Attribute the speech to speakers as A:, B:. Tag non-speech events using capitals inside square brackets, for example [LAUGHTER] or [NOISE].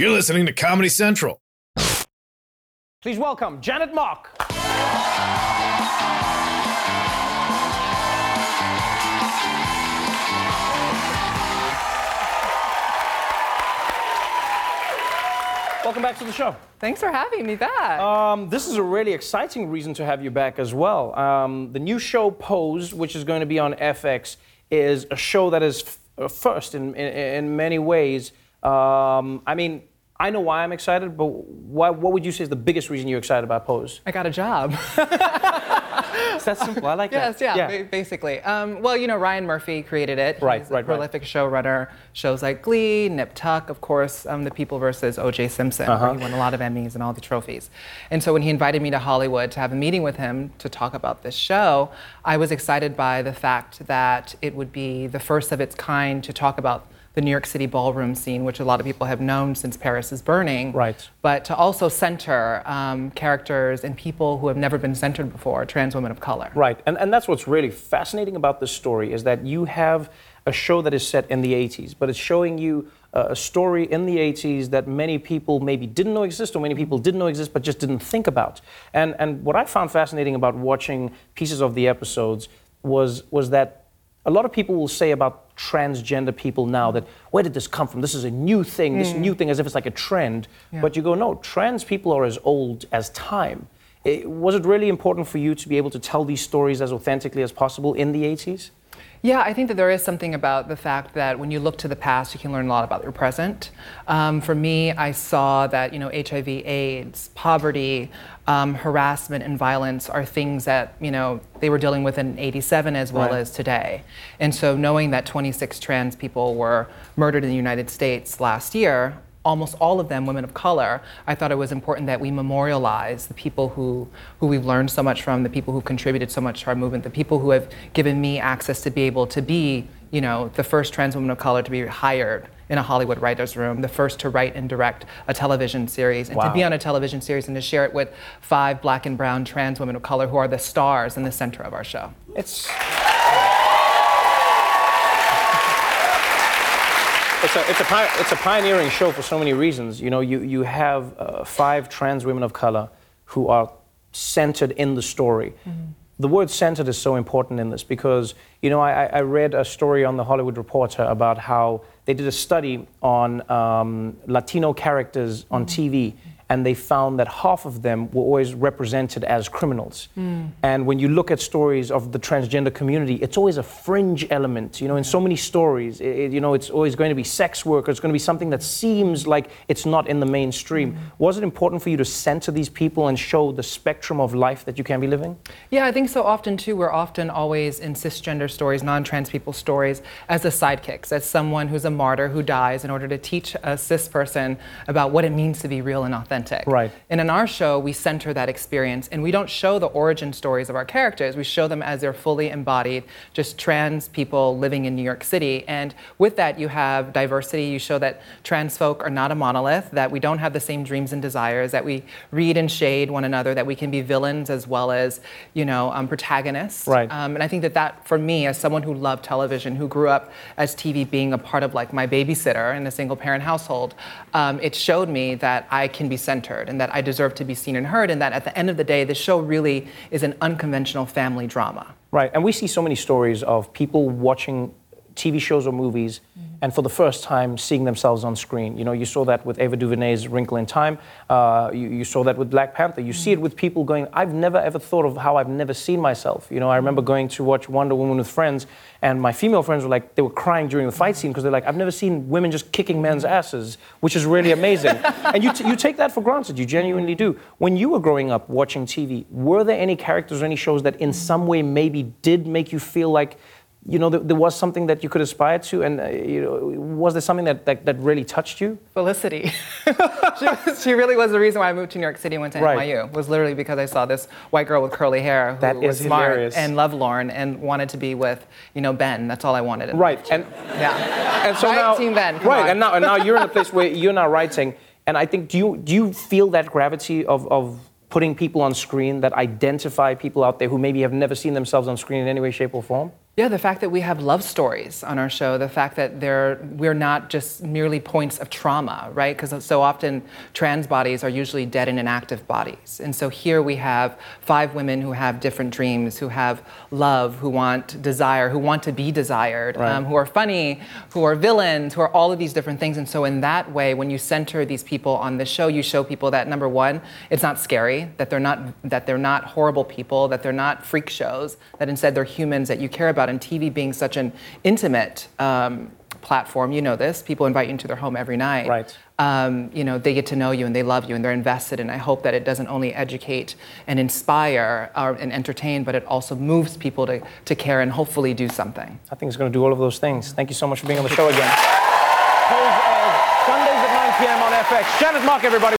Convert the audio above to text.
A: You're listening to Comedy Central.
B: Please welcome Janet Mock. Welcome back to the show.
C: Thanks for having me back.
B: Um, this is a really exciting reason to have you back as well. Um, the new show Pose, which is going to be on FX, is a show that is f- uh, first in, in, in many ways. Um, I mean, I know why I'm excited, but why, what would you say is the biggest reason you're excited about Pose?
C: I got a job. [LAUGHS]
B: It's that simple. I like
C: yes,
B: that.
C: yeah, ba- basically. Um, well, you know, Ryan Murphy created it.
B: Right,
C: He's
B: right,
C: a
B: right.
C: prolific showrunner. Shows like Glee, Nip Tuck, of course, um, The People versus O.J. Simpson,
B: Uh-huh.
C: where he won a lot of Emmys and all the trophies. And so when he invited me to Hollywood to have a meeting with him to talk about this show, I was excited by the fact that it would be the first of its kind to talk about the New York City ballroom scene, which a lot of people have known since Paris is Burning.
B: Right.
C: But to also center um, characters and people who have never been centered before, trans women of color.
B: Right, and, and that's what's really fascinating about this story is that you have a show that is set in the 80s, but it's showing you a story in the 80s that many people maybe didn't know exist or many people didn't know exist but just didn't think about. And, and what I found fascinating about watching pieces of the episodes was, was that a lot of people will say about transgender people now that where did this come from? This is a new thing, this new thing, as if it's like a trend. But you go, no, trans people are as old as time. Eh, was it really important for you to be able to tell these stories as authentically as possible in the 80s?
C: Yeah, I think that there is something about the fact that when you look to the past, you can learn a lot about your present. Um, for me, I saw that you know HIV, AIDS, poverty, um, harassment, and violence are things that you know they were dealing with in '87 as well
B: Right.
C: as today. And so, knowing that 26 trans people were murdered in the United States last year, almost all of them women of color, I thought it was important that we memorialize the people who, who we've learned so much from, the people who contributed so much to our movement, the people who have given me access to be able to be, you know, the first trans woman of color to be hired in a Hollywood writer's room, the first to write and direct a television series, and to be on a television series and to share it with five black and brown trans women of color who are the stars in the center of our show.
B: It's. It's a, it's, a, it's a pioneering show for so many reasons. You know, you, you have uh, five trans women of color who are centered in the story. The word centered is so important in this because, you know, I, I I read a story on the Hollywood Reporter about how they did a study on um, Latino characters on TV and they found that half of them were always represented as criminals. Hmm. And when you look at stories of the transgender community, it's always a fringe element. You know, in so many stories, i- i- you know, it's always going to be sex work, or it's going to be something that seems like it's not in the mainstream. Hmm. Was it important for you to center these people and show the spectrum of life that you can be living?
C: Yeah, I think so often too. We're often always in cisgender stories, non trans people stories, as the sidekicks, as someone who's a martyr who dies in order to teach a cis person about what it means to be real and authentic.
B: Right.
C: And in our show, we center that experience and we don't show the origin stories of our characters. We show them as they're fully embodied, just trans people living in New York City. And with that, you have diversity. You show that trans folk are not a monolith, that we don't have the same dreams and desires, that we read and shade one another, that we can be villains as well as, you know, um, protagonists.
B: Right.
C: Um, and I think that that, for me, as someone who loved television, who grew up as TV being a part of like my babysitter in a single parent household, um, it showed me that I can be centered and that I deserve to be seen and heard, and that at the end of the day, the show really is an unconventional family drama.
B: Right, and we see so many stories of people watching TV shows or movies mm-hmm. And for the first time seeing themselves on screen. You know, you saw that with Ava DuVernay's Wrinkle in Time. Uh, you, you saw that with Black Panther. You see it with people going, I've never ever thought of how I've never seen myself. You know, I remember going to watch Wonder Woman with friends, and my female friends were like, they were crying during the fight scene because they're like, I've never seen women just kicking men's asses, which is really amazing. [LAUGHS] and you, t- you take that for granted, you genuinely do. When you were growing up watching TV, were there any characters or any shows that in some way maybe did make you feel like, you know, there, there was something that you could aspire to? And, uh, you know, was there something that, that, that really touched you?
C: Felicity. [LAUGHS] she, was, she really was the reason why I moved to New York City and went to
B: Right.
C: NYU. Was literally because I saw this white girl with curly hair who
B: That
C: was smart
B: hilarious.
C: and lovelorn and wanted to be with, you know, Ben. That's all I wanted.
B: Right, and
C: Yeah.
B: and so
C: Right,
B: now,
C: Team Ben,
B: right,
C: on.
B: and now and now you're in a place where you're now writing, and I think do you do you feel that gravity of of putting people on screen that identify people out there who maybe have never seen themselves on screen in any way, shape, or form?
C: Yeah, the fact that we have love stories on our show, the fact that they're, we're not just merely points of trauma, right? Because so often trans bodies are usually dead and inactive bodies. And so here we have five women who have different dreams, who have love, who want desire, who want to be desired,
B: Right.
C: um, who are funny, who are villains, who are all of these different things. And so, in that way, when you center these people on the show, you show people that number one, it's not scary, that they're not that they're not horrible people, that they're not freak shows, that instead they're humans that you care about. And TV being such an intimate um, platform, you know this. People invite you into their home every night.
B: Right.
C: Um, you know, they get to know you and they love you and they're invested. And I hope that it doesn't only educate and inspire or, and entertain, but it also moves people to, to care and hopefully do something.
B: I think it's going to do all of those things. Thank you so much for being on the show again. Sundays at 9 p.m. on FX. Janet Mock, everybody.